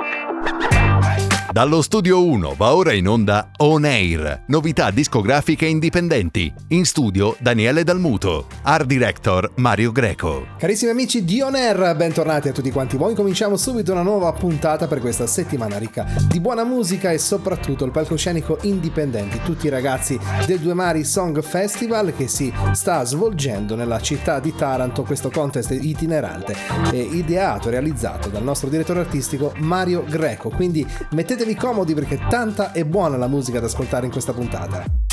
Ha ha Dallo studio 1 va ora in onda On Air, novità discografiche indipendenti. In studio Daniele Dalmuto, art director Mario Greco. Carissimi amici di On Air, bentornati a tutti quanti voi. Cominciamo subito una nuova puntata per questa settimana ricca di buona musica e soprattutto il palcoscenico indipendenti. Tutti i ragazzi del Due Mari Song Festival che si sta svolgendo nella città di Taranto, questo contest itinerante ideato e realizzato dal nostro direttore artistico Mario Greco. Quindi mettete Mettetevi comodi perché tanta e buona la musica da ascoltare in questa puntata.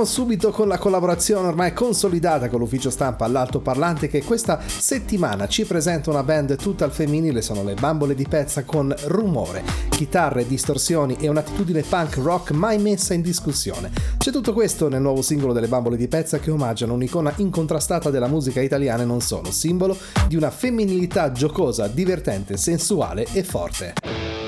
Incominciamo subito con la collaborazione ormai consolidata con l'ufficio stampa all'altoparlante che questa settimana ci presenta una band tutta al femminile, sono le bambole di pezza con rumore, chitarre, distorsioni e un'attitudine punk rock mai messa in discussione. C'è tutto questo nel nuovo singolo delle bambole di pezza che omaggiano un'icona incontrastata della musica italiana e non solo, simbolo di una femminilità giocosa, divertente, sensuale e forte.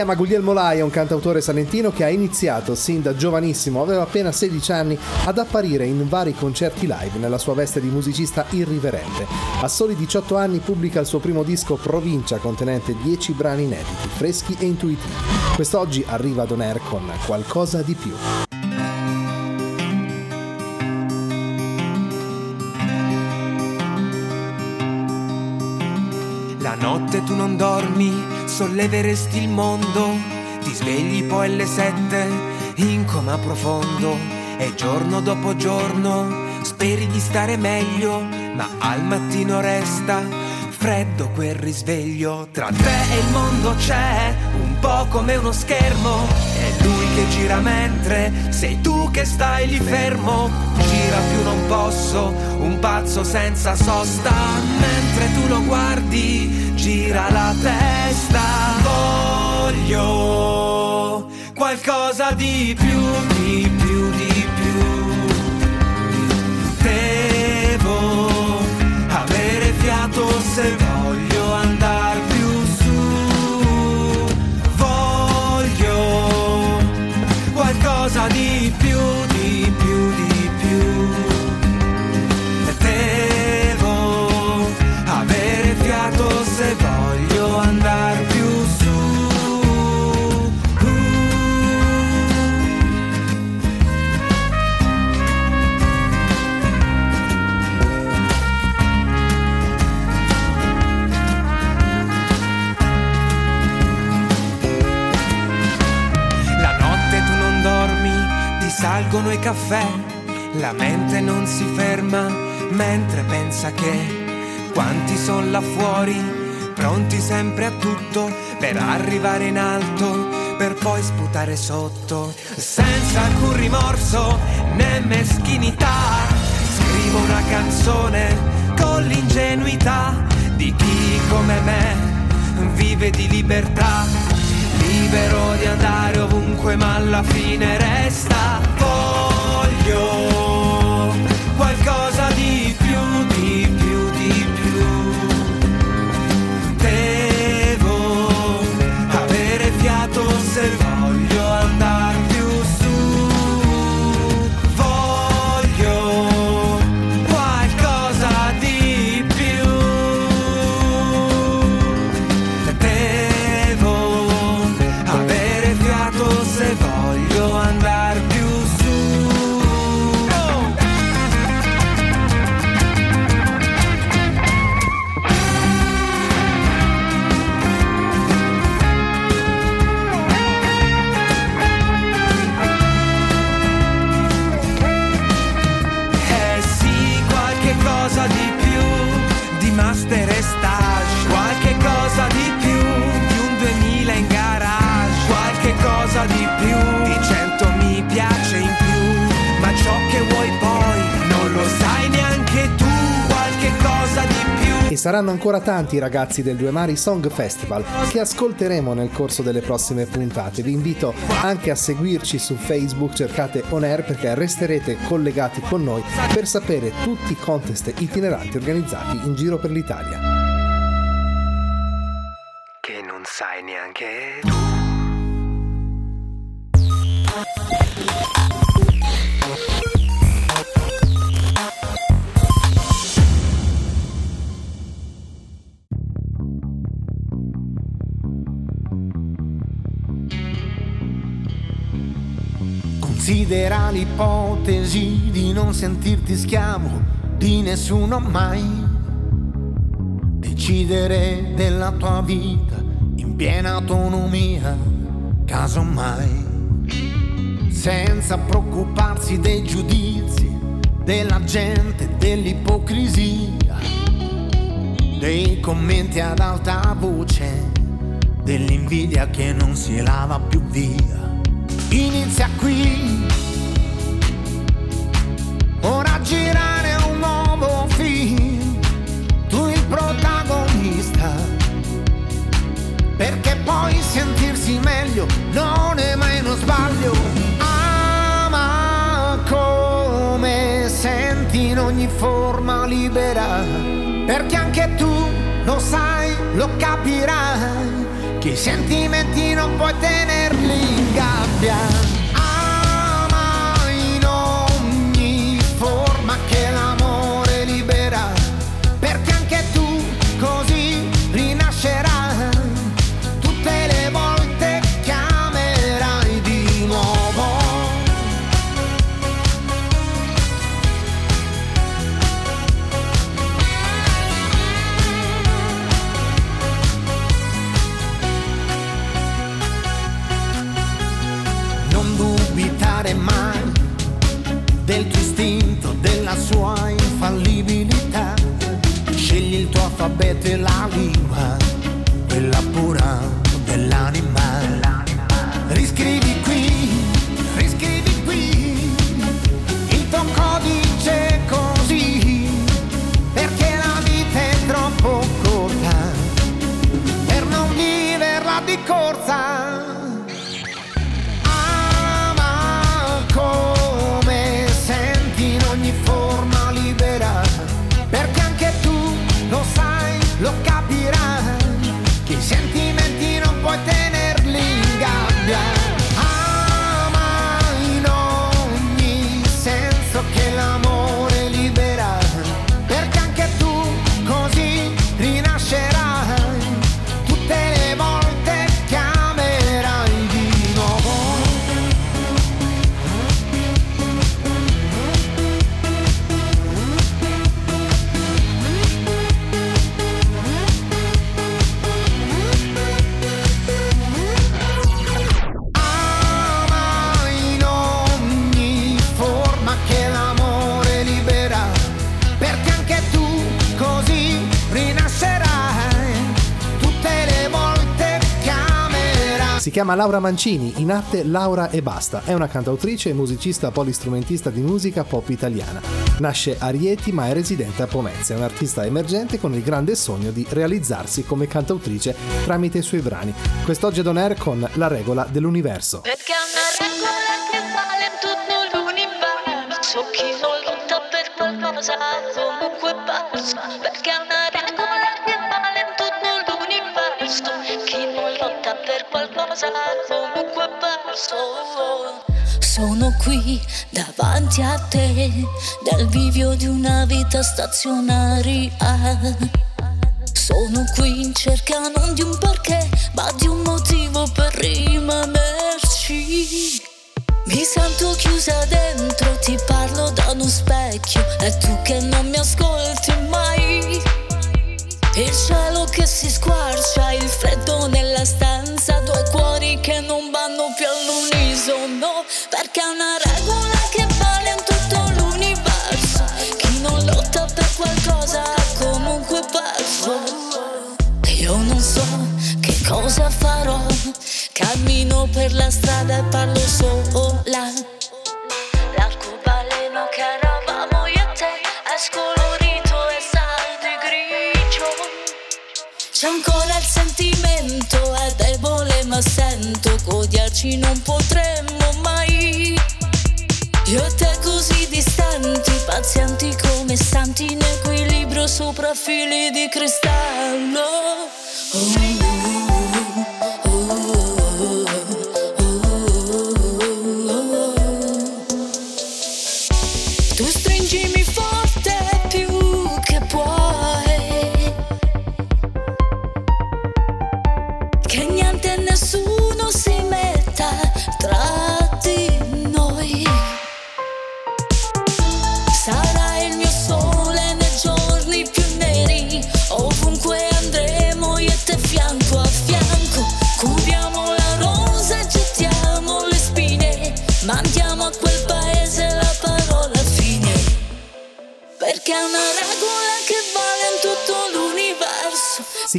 Chiama Guglielmo Lai, un cantautore salentino che ha iniziato sin da giovanissimo, aveva appena 16 anni, ad apparire in vari concerti live nella sua veste di musicista irriverente. A soli 18 anni pubblica il suo primo disco Provincia contenente 10 brani inediti, freschi e intuitivi. Quest'oggi arriva ad On Air con qualcosa di più. Notte tu non dormi solleveresti il mondo, ti svegli poi alle sette in coma profondo e giorno dopo giorno speri di stare meglio, ma al mattino resta freddo quel risveglio. Tra te e il mondo c'è un po' come uno schermo, lui che gira mentre sei tu che stai lì fermo. Gira più non posso, un pazzo senza sosta, mentre tu lo guardi gira la testa. Voglio qualcosa di più, di più, di più. Devo avere fiato se voglio qualcosa di salgono i caffè, la mente non si ferma mentre pensa che quanti sono là fuori, pronti sempre a tutto per arrivare in alto, per poi sputare sotto, senza alcun rimorso né meschinità. Scrivo una canzone con l'ingenuità di chi come me vive di libertà, libero di andare ovunque ma alla fine resta. Voglio saranno ancora tanti i ragazzi del Due Mari Song Festival che ascolteremo nel corso delle prossime puntate. Vi invito anche a seguirci su Facebook, cercate On Air perché resterete collegati con noi per sapere tutti i contest itineranti organizzati in giro per l'Italia. Che non sai neanche Considera l'ipotesi di non sentirti schiavo di nessuno mai. Decidere della tua vita in piena autonomia, casomai. Senza preoccuparsi dei giudizi della gente, dell'ipocrisia, dei commenti ad alta voce, dell'invidia che non si lava più via. Inizia qui, ora girare un nuovo film, tu il protagonista, perché poi sentirsi meglio non è mai uno sbaglio. Ama come senti in ogni forma libera, perché anche tu lo sai, lo capirai, che i sentimenti non puoi tenerli in chiama Laura Mancini, in arte Laura e basta. È una cantautrice e musicista polistrumentista di musica pop italiana. Nasce a Rieti ma è residente a Pomezia. È un'artista emergente con il grande sogno di realizzarsi come cantautrice tramite i suoi brani. Quest'oggi ad On Air con La regola dell'universo. Perché è una regola che vale tutto l'universo. Chi non lotta per qualcosa comunque passa. Perché è una regola che vale tutto l'universo. Chi non lotta per qualcosa. Sono qui davanti a te, nel bivio di una vita stazionaria. Sono qui in cerca non di un perché, ma di un motivo per rimanerci. Mi sento chiusa dentro, ti parlo da uno specchio, è tu che non mi ascolti mai. Il cielo che si squarcia, il freddo nella stanza, perché è una regola che vale in tutto l'universo. Chi non lotta per qualcosa comunque perso. Io non so che cosa farò, cammino per la strada e parlo sola. L'arcobaleno che eravamo io e te è scolorito e sa di grigio. C'è ancora il sentimento, è debole ma sento che odiarci non potremmo mai. Io e così distanti, pazienti come santi in equilibrio sopra fili di cristallo. Oh,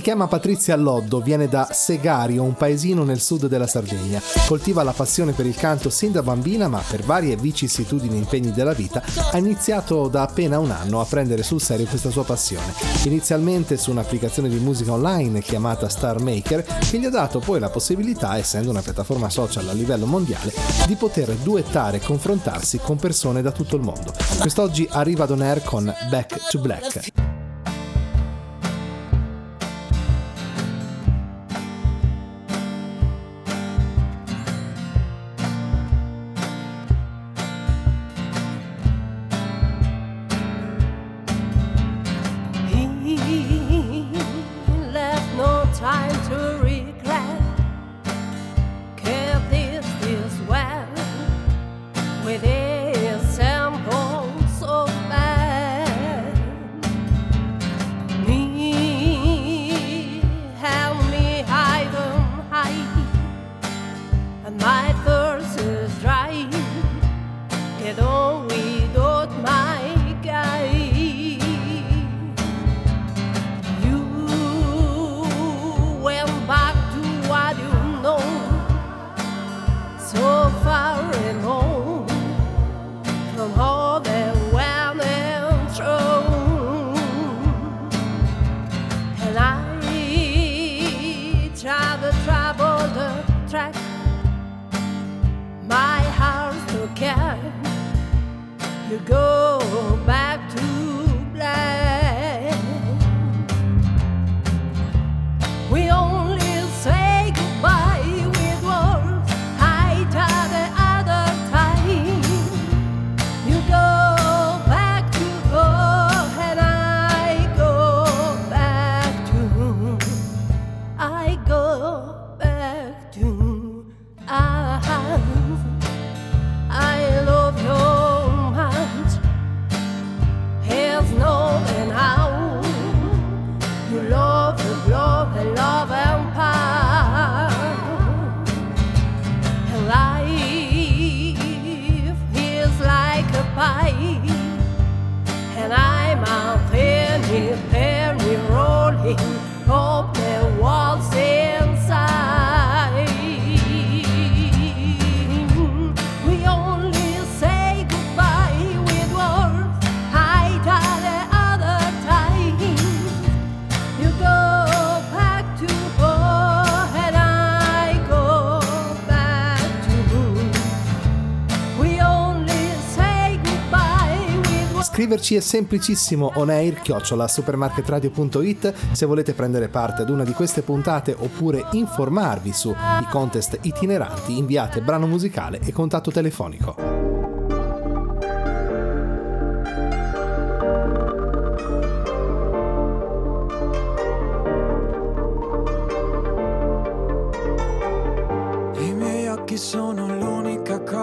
Si chiama Patrizia Loddo, viene da Segario, un paesino nel sud della Sardegna. Coltiva la passione per il canto sin da bambina, ma per varie vicissitudini e impegni della vita ha iniziato da appena un anno a prendere sul serio questa sua passione. Inizialmente su un'applicazione di musica online chiamata Star Maker, che gli ha dato poi la possibilità, essendo una piattaforma social a livello mondiale, di poter duettare e confrontarsi con persone da tutto il mondo. Quest'oggi arriva ad On Air con Back to Black. Scriverci è semplicissimo onair chiocciola supermarketradio.it se volete prendere parte ad una di queste puntate oppure informarvi sui contest itineranti inviate brano musicale e contatto telefonico.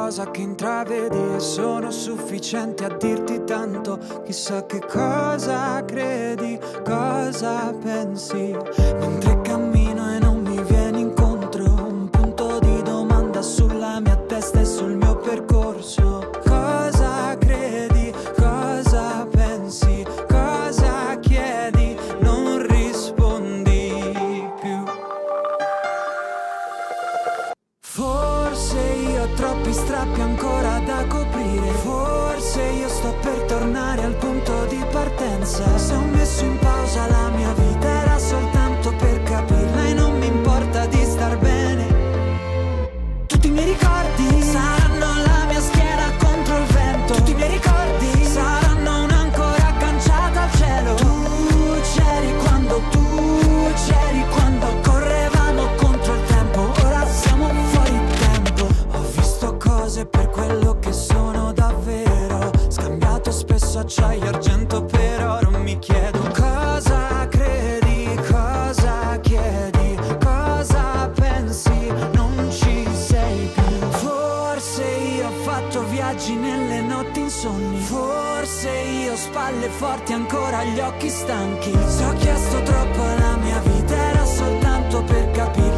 cosa che intravedi e sono sufficiente a tanto. Chissà che cosa credi, cosa pensi. Mentre cammino forti ancora gli occhi stanchi. Se ho chiesto troppo alla mia vita era soltanto per capirla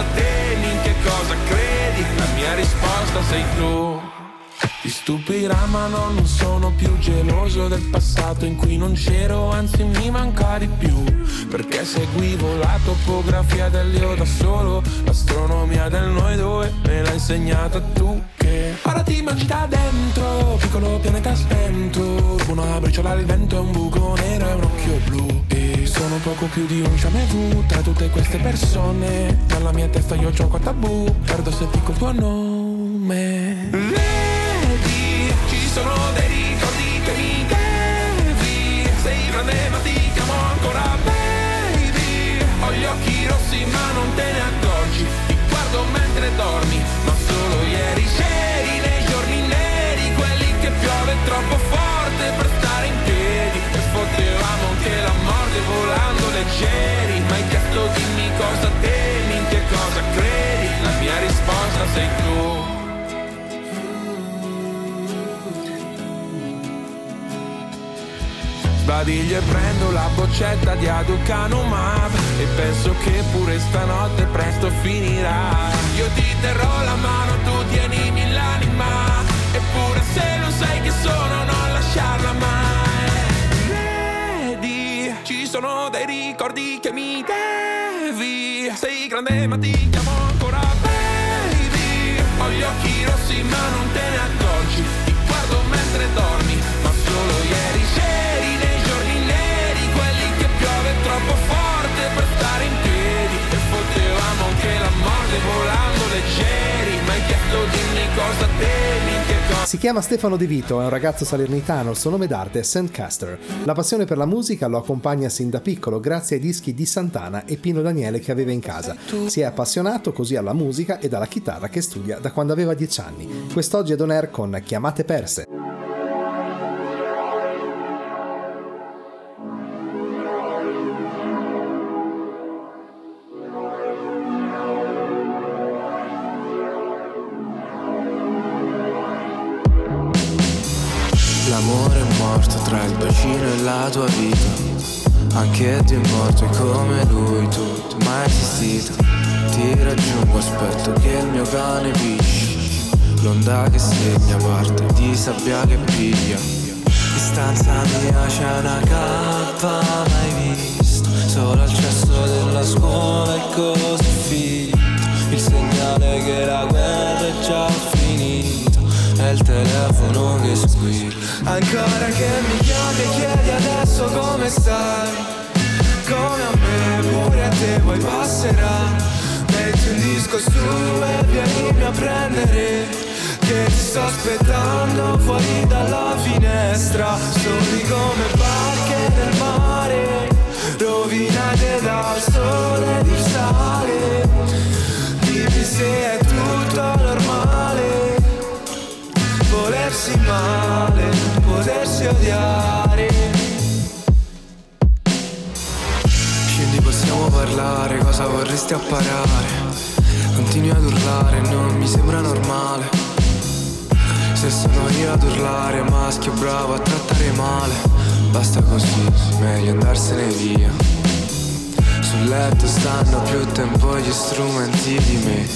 cosa temi, in che cosa credi La mia risposta sei tu Ti stupirà ma no, non sono più geloso del passato in cui non c'ero, anzi mi manca di più. Perché seguivo la topografia dell'io da solo, l'astronomia del noi due me l'ha insegnata tu che ora ti mangi da dentro, piccolo pianeta spento, una briciola al vento un buco nero e un occhio blu. Sono poco più di un jamais tra tutte queste persone. Nella mia testa io gioco a tabù, perdo se dico il tuo nome sono dei ricordi volando leggeri Ma hai chiesto dimmi cosa temi, in che cosa credi La mia risposta sei tu. Sbadiglio e prendo la boccetta di Aducanumab E penso che pure stanotte presto finirà. Io ti terrò la mano, tu tienimi l'anima Eppure se non sai che sono non lasciarla mai sono dei ricordi che mi devi. Sei grande ma ti chiamo ancora baby. Ho gli occhi rossi ma non te ne accorgi. Ti guardo mentre dormi ma solo ieri c'eri troppo forte per stare in piedi. E potevamo anche la morte volando leggeri. Ma hai chiesto dimmi cosa temi, che Si chiama Stefano De Vito, è un ragazzo salernitano, il suo nome d'arte è St. Caster La passione per la musica lo accompagna sin da piccolo grazie ai dischi di Santana e Pino Daniele che aveva in casa. Si è appassionato così alla musica e alla chitarra che studia da quando aveva 10 anni. Quest'oggi è Don Air con Chiamate Perse tua vita. Anche è morto e come lui tu mai esistito. Ti raggiungo, aspetto che il mio cane pisci. L'onda che segna parte di sabbia che piglia. In stanza mia c'è una cappa mai vista. Solo al cesso della scuola è così finito. Il segnale che la guerra è già finita È il telefono che squilla Ancora che mi chiami e chiedi adesso come stai. Come a me pure a te poi passerà. Metti un disco su e vienimi a prendere. Che ti sto aspettando fuori dalla finestra. Soli come barche nel mare Rovinate dal sole di sale. Dimmi se è tutto normale Volersi male potersi odiare. Scendi, possiamo parlare, cosa vorresti apparare? Continui ad urlare, non mi sembra normale. Se sono io ad urlare, maschio bravo a trattare male. Basta così, meglio andarsene via. Sul letto stanno più tempo gli strumenti di me.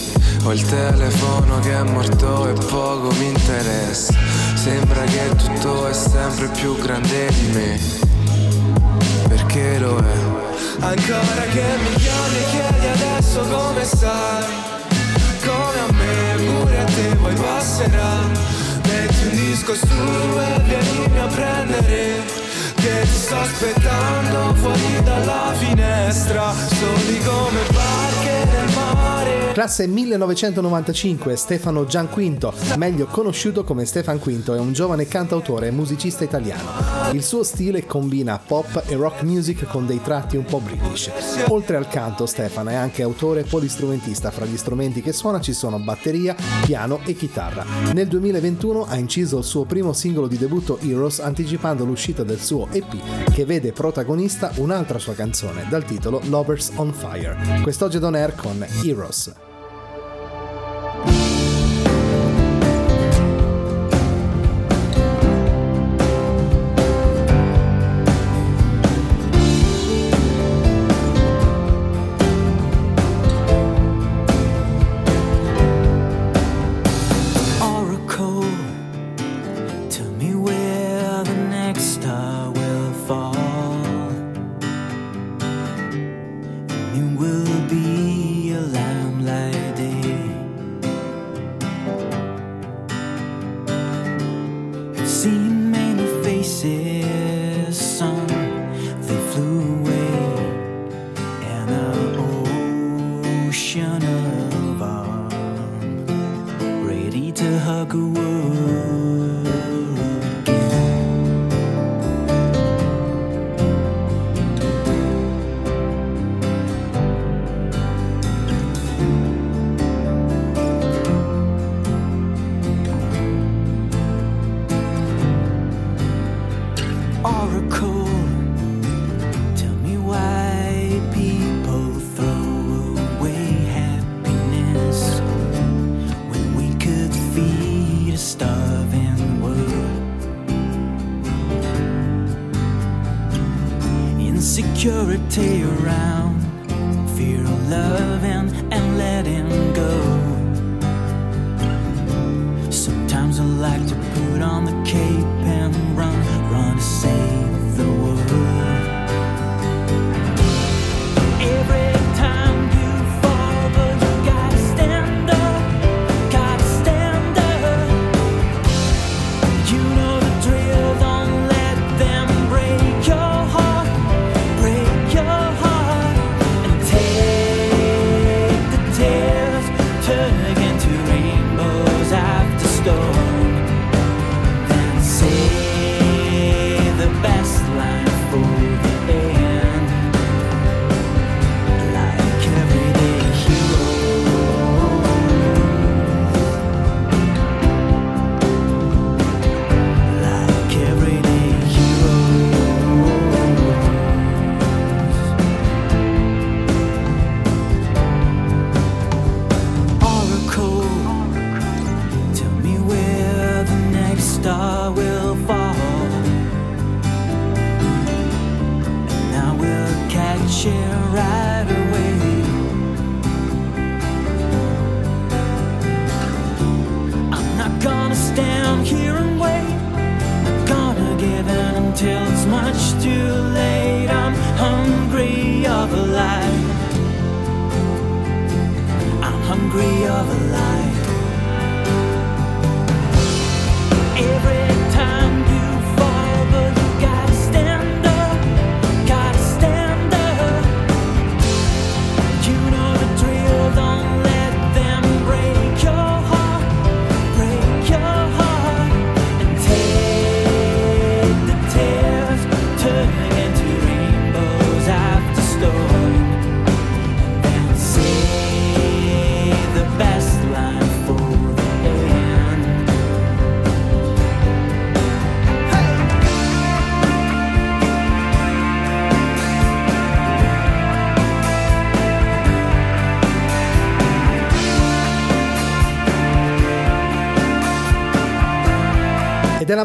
Ho il telefono che è morto e poco mi interessa. Sembra che tutto è sempre più grande di me. Perché lo è? Ancora che mi chiami e chiedi adesso come stai? Come a me pure a te poi passerà. Metti un disco su e vienimi a prendere che ti sto aspettando fuori dalla finestra. Soli come barche nel mare Classe 1995, Stefano Gianquinto, meglio conosciuto come Stefan Quinto, è un giovane cantautore e musicista italiano. Il suo stile combina pop e rock music con dei tratti un po' british. Oltre al canto, Stefano è anche autore e polistrumentista. Fra gli strumenti che suona ci sono batteria, piano e chitarra. Nel 2021 ha inciso il suo primo singolo di debutto Heroes anticipando l'uscita del suo EP che vede protagonista un'altra sua canzone dal titolo Lovers on Fire. Quest'oggi Don Air con Heroes.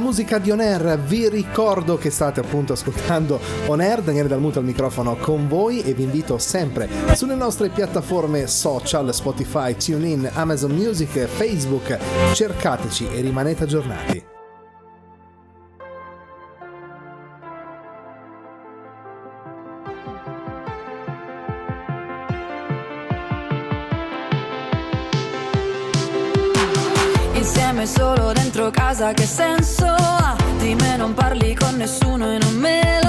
musica di On Air. Vi ricordo che state appunto ascoltando On Air, Daniele Dalmuto al microfono con voi e vi invito sempre sulle nostre piattaforme social, Spotify, TuneIn, Amazon Music, Facebook. Cercateci e rimanete aggiornati. Insieme solo dentro casa che senso di me non parli con nessuno e non me lo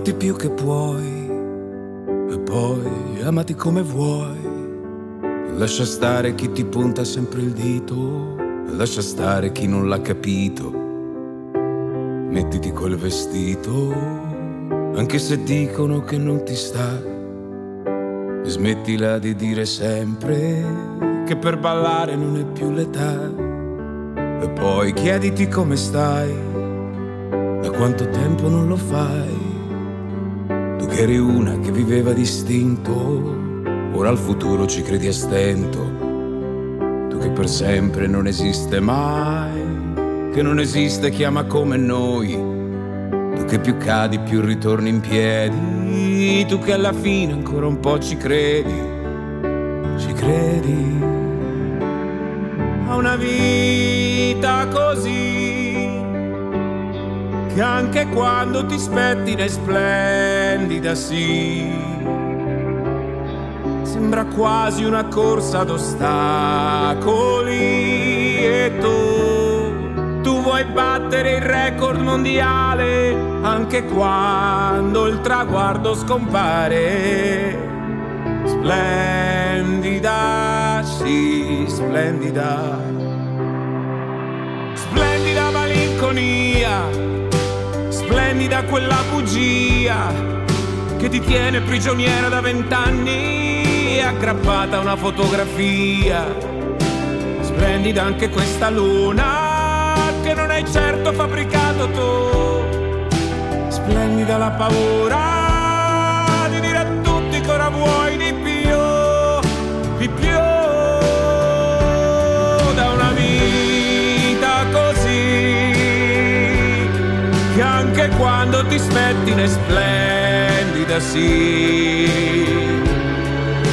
amati più che puoi e poi amati come vuoi. Lascia stare chi ti punta sempre il dito, lascia stare chi non l'ha capito. Mettiti quel vestito, anche se dicono che non ti sta. E smettila di dire sempre che per ballare non è più l'età. E poi chiediti come stai, da quanto tempo non lo fai. Eri una che viveva distinto, ora al futuro ci credi a stento. Tu che per sempre non esiste mai, che non esiste chi ama come noi. Tu che più cadi più ritorni in piedi, tu che alla fine ancora un po' ci credi, ci credi a una vita così che anche quando ti spettina è splendida sì. Sembra quasi una corsa ad ostacoli e tu tu vuoi battere il record mondiale anche quando il traguardo scompare. Splendida sì splendida. Splendida malinconia, splendida quella bugia che ti tiene prigioniera da vent'anni, aggrappata a una fotografia. Splendida anche questa luna che non hai certo fabbricato tu. Splendida la paura di dire a tutti che ora vuoi di più, di più anche quando ti spettina è splendida sì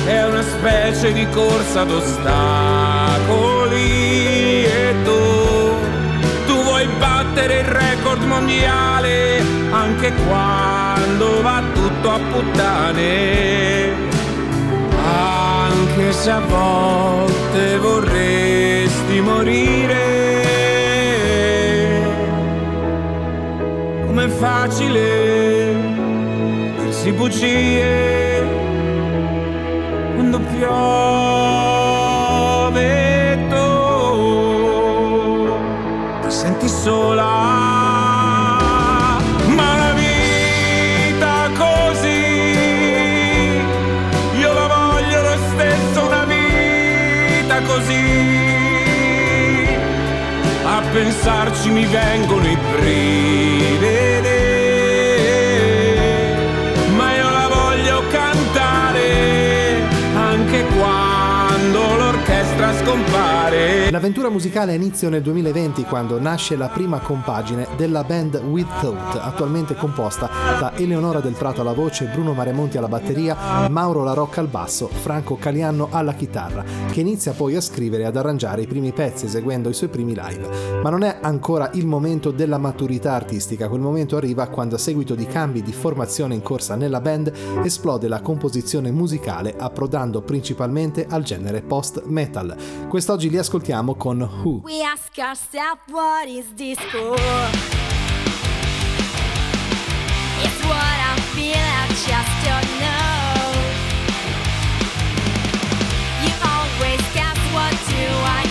è una specie di corsa ad ostacoli e tu tu vuoi battere il record mondiale anche quando va tutto a puttane anche se a volte vorresti morire. Com'è facile dirsi bugie quando piove tu ti senti sola. Pensarci mi vengono i brividi scompare L'avventura musicale ha inizio nel 2020 quando nasce la prima compagine della band With Thought, attualmente composta da Eleonora Del Prato alla voce, Bruno Maremonti alla batteria, Mauro La Rocca al basso, Franco Calianno alla chitarra, che inizia poi a scrivere e ad arrangiare i primi pezzi eseguendo i suoi primi live. Ma non è ancora il momento della maturità artistica, quel momento arriva quando a seguito di cambi di formazione in corsa nella band esplode la composizione musicale approdando principalmente al genere post-metal. Quest'oggi li ascoltiamo con Who. We ask ourselves what is for? It's what I feel, I just don't know. You always guess what do I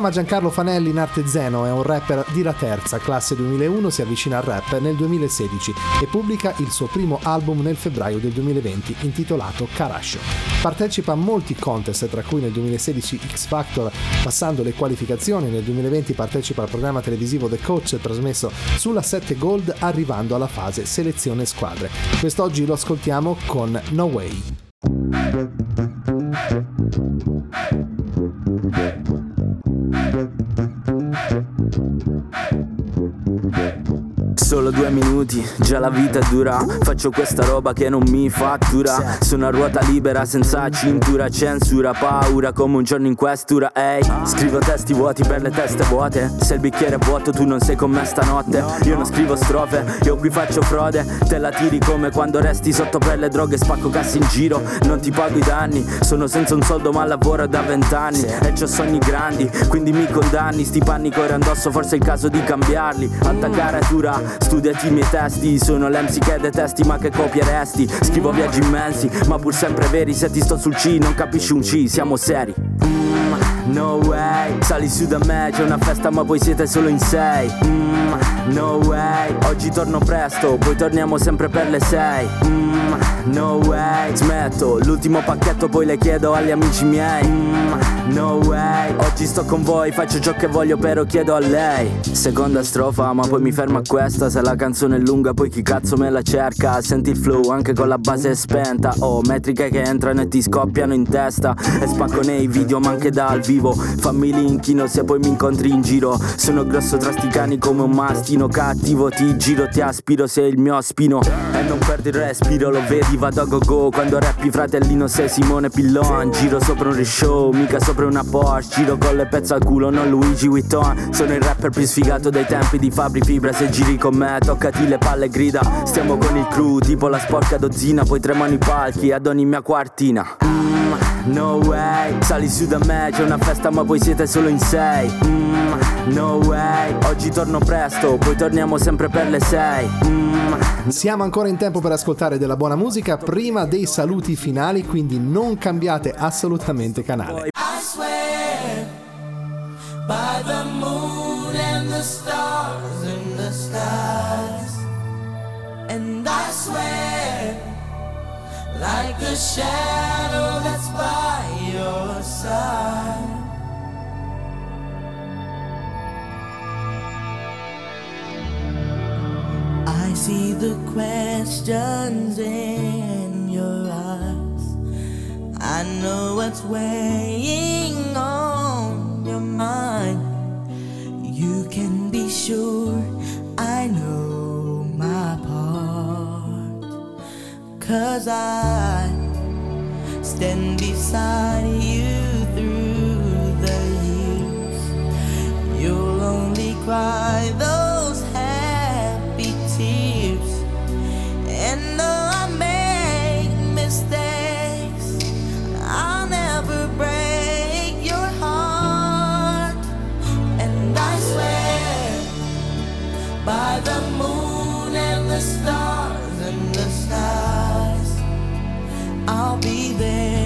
chiama Giancarlo Fanelli in arte Zeno, è un rapper di La Terza, classe 2001, si avvicina al rap nel 2016 e pubblica il suo primo album nel febbraio del 2020 intitolato Carascio. Partecipa a molti contest, tra cui nel 2016 X Factor, passando le qualificazioni, nel 2020 partecipa al programma televisivo The Coach trasmesso sulla 7 Gold, arrivando alla fase selezione squadre. Quest'oggi lo ascoltiamo con No Way. Solo due minuti, già la vita dura. Faccio questa roba che non mi fattura. Sono a ruota libera senza cintura Censura, paura come un giorno in questura Ehi, scrivo testi vuoti per le teste vuote. Se il bicchiere è vuoto tu non sei con me stanotte. Io non scrivo strofe, io qui faccio frode. Te la tiri come quando resti sotto per le droghe Spacco cassi in giro, non ti pago i danni Sono senza un soldo ma lavoro da vent'anni. E c'ho sogni grandi, quindi mi condanni. Sti panni corre addosso, forse è il caso di cambiarli. Alta caratura, studiati i miei testi Sono l'MC che detesti ma che copieresti Scrivo viaggi immensi, ma pur sempre veri. Se ti sto sul C non capisci un C, siamo seri. Mm, No way, sali su da me, c'è una festa ma voi siete solo in sei. Mm, No way, oggi torno presto, poi torniamo sempre per le sei. Mm, No way, smetto, l'ultimo pacchetto poi le chiedo agli amici miei. Mm, No way, oggi sto con voi, faccio ciò che voglio però chiedo a lei. Seconda strofa ma poi mi fermo a questa. Se la canzone è lunga poi chi cazzo me la cerca? Senti il flow anche con la base spenta. Ho metriche che entrano e ti scoppiano in testa. E spacco nei video ma anche dal vivo. Fammi l'inchino se poi mi incontri in giro. Sono grosso tra sti cani come un mastino. Cattivo ti giro, ti aspiro sei il mio spino. E non perdo il respiro, lo vedi vado a go go Quando rappi fratellino sei Simone Pillon. Giro sopra un rishow, mica sopra una Porsche Giro con le pezze al culo, non Luigi Vuitton. Sono il rapper più sfigato dei tempi di Fabri Fibra. Se giri con me, toccati le palle e grida. Stiamo con il crew, tipo la sporca dozzina. Poi tremano i palchi ad ogni mia quartina. Mm, No way, sali su da me, c'è una festa ma voi siete solo in sei. Mm, No way, oggi torno presto, poi torniamo sempre per le sei. Mm, Siamo ancora in tempo per ascoltare della buona musica. Prima dei saluti finali, quindi non cambiate assolutamente canale. Swear by the moon and the stars in the skies, and I swear like a shadow that's by your side. I see the questions in your eyes. I know what's weighing on your mind. You can be sure I know my part. Cause I stand beside you through the years. You'll only cry those there.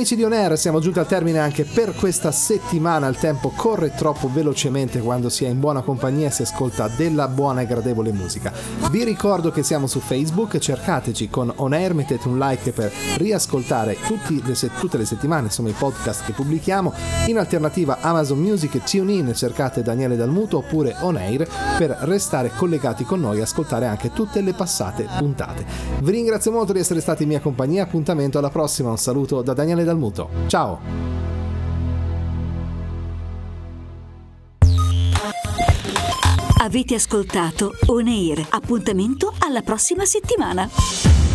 Amici di On Air, siamo giunti al termine anche per questa settimana. Il tempo corre troppo velocemente quando si è in buona compagnia e si ascolta della buona e gradevole musica. Vi ricordo che siamo su Facebook, cercateci con On Air, mettete un like per riascoltare le se- tutte le settimane insomma, i podcast che pubblichiamo. In alternativa Amazon Music e TuneIn cercate Daniele Dalmuto oppure On Air per restare collegati con noi e ascoltare anche tutte le passate puntate. Vi ringrazio molto di essere stati in mia compagnia, appuntamento alla prossima, un saluto da Daniele Dalmuto. Ciao! Avete ascoltato On. Appuntamento alla prossima settimana.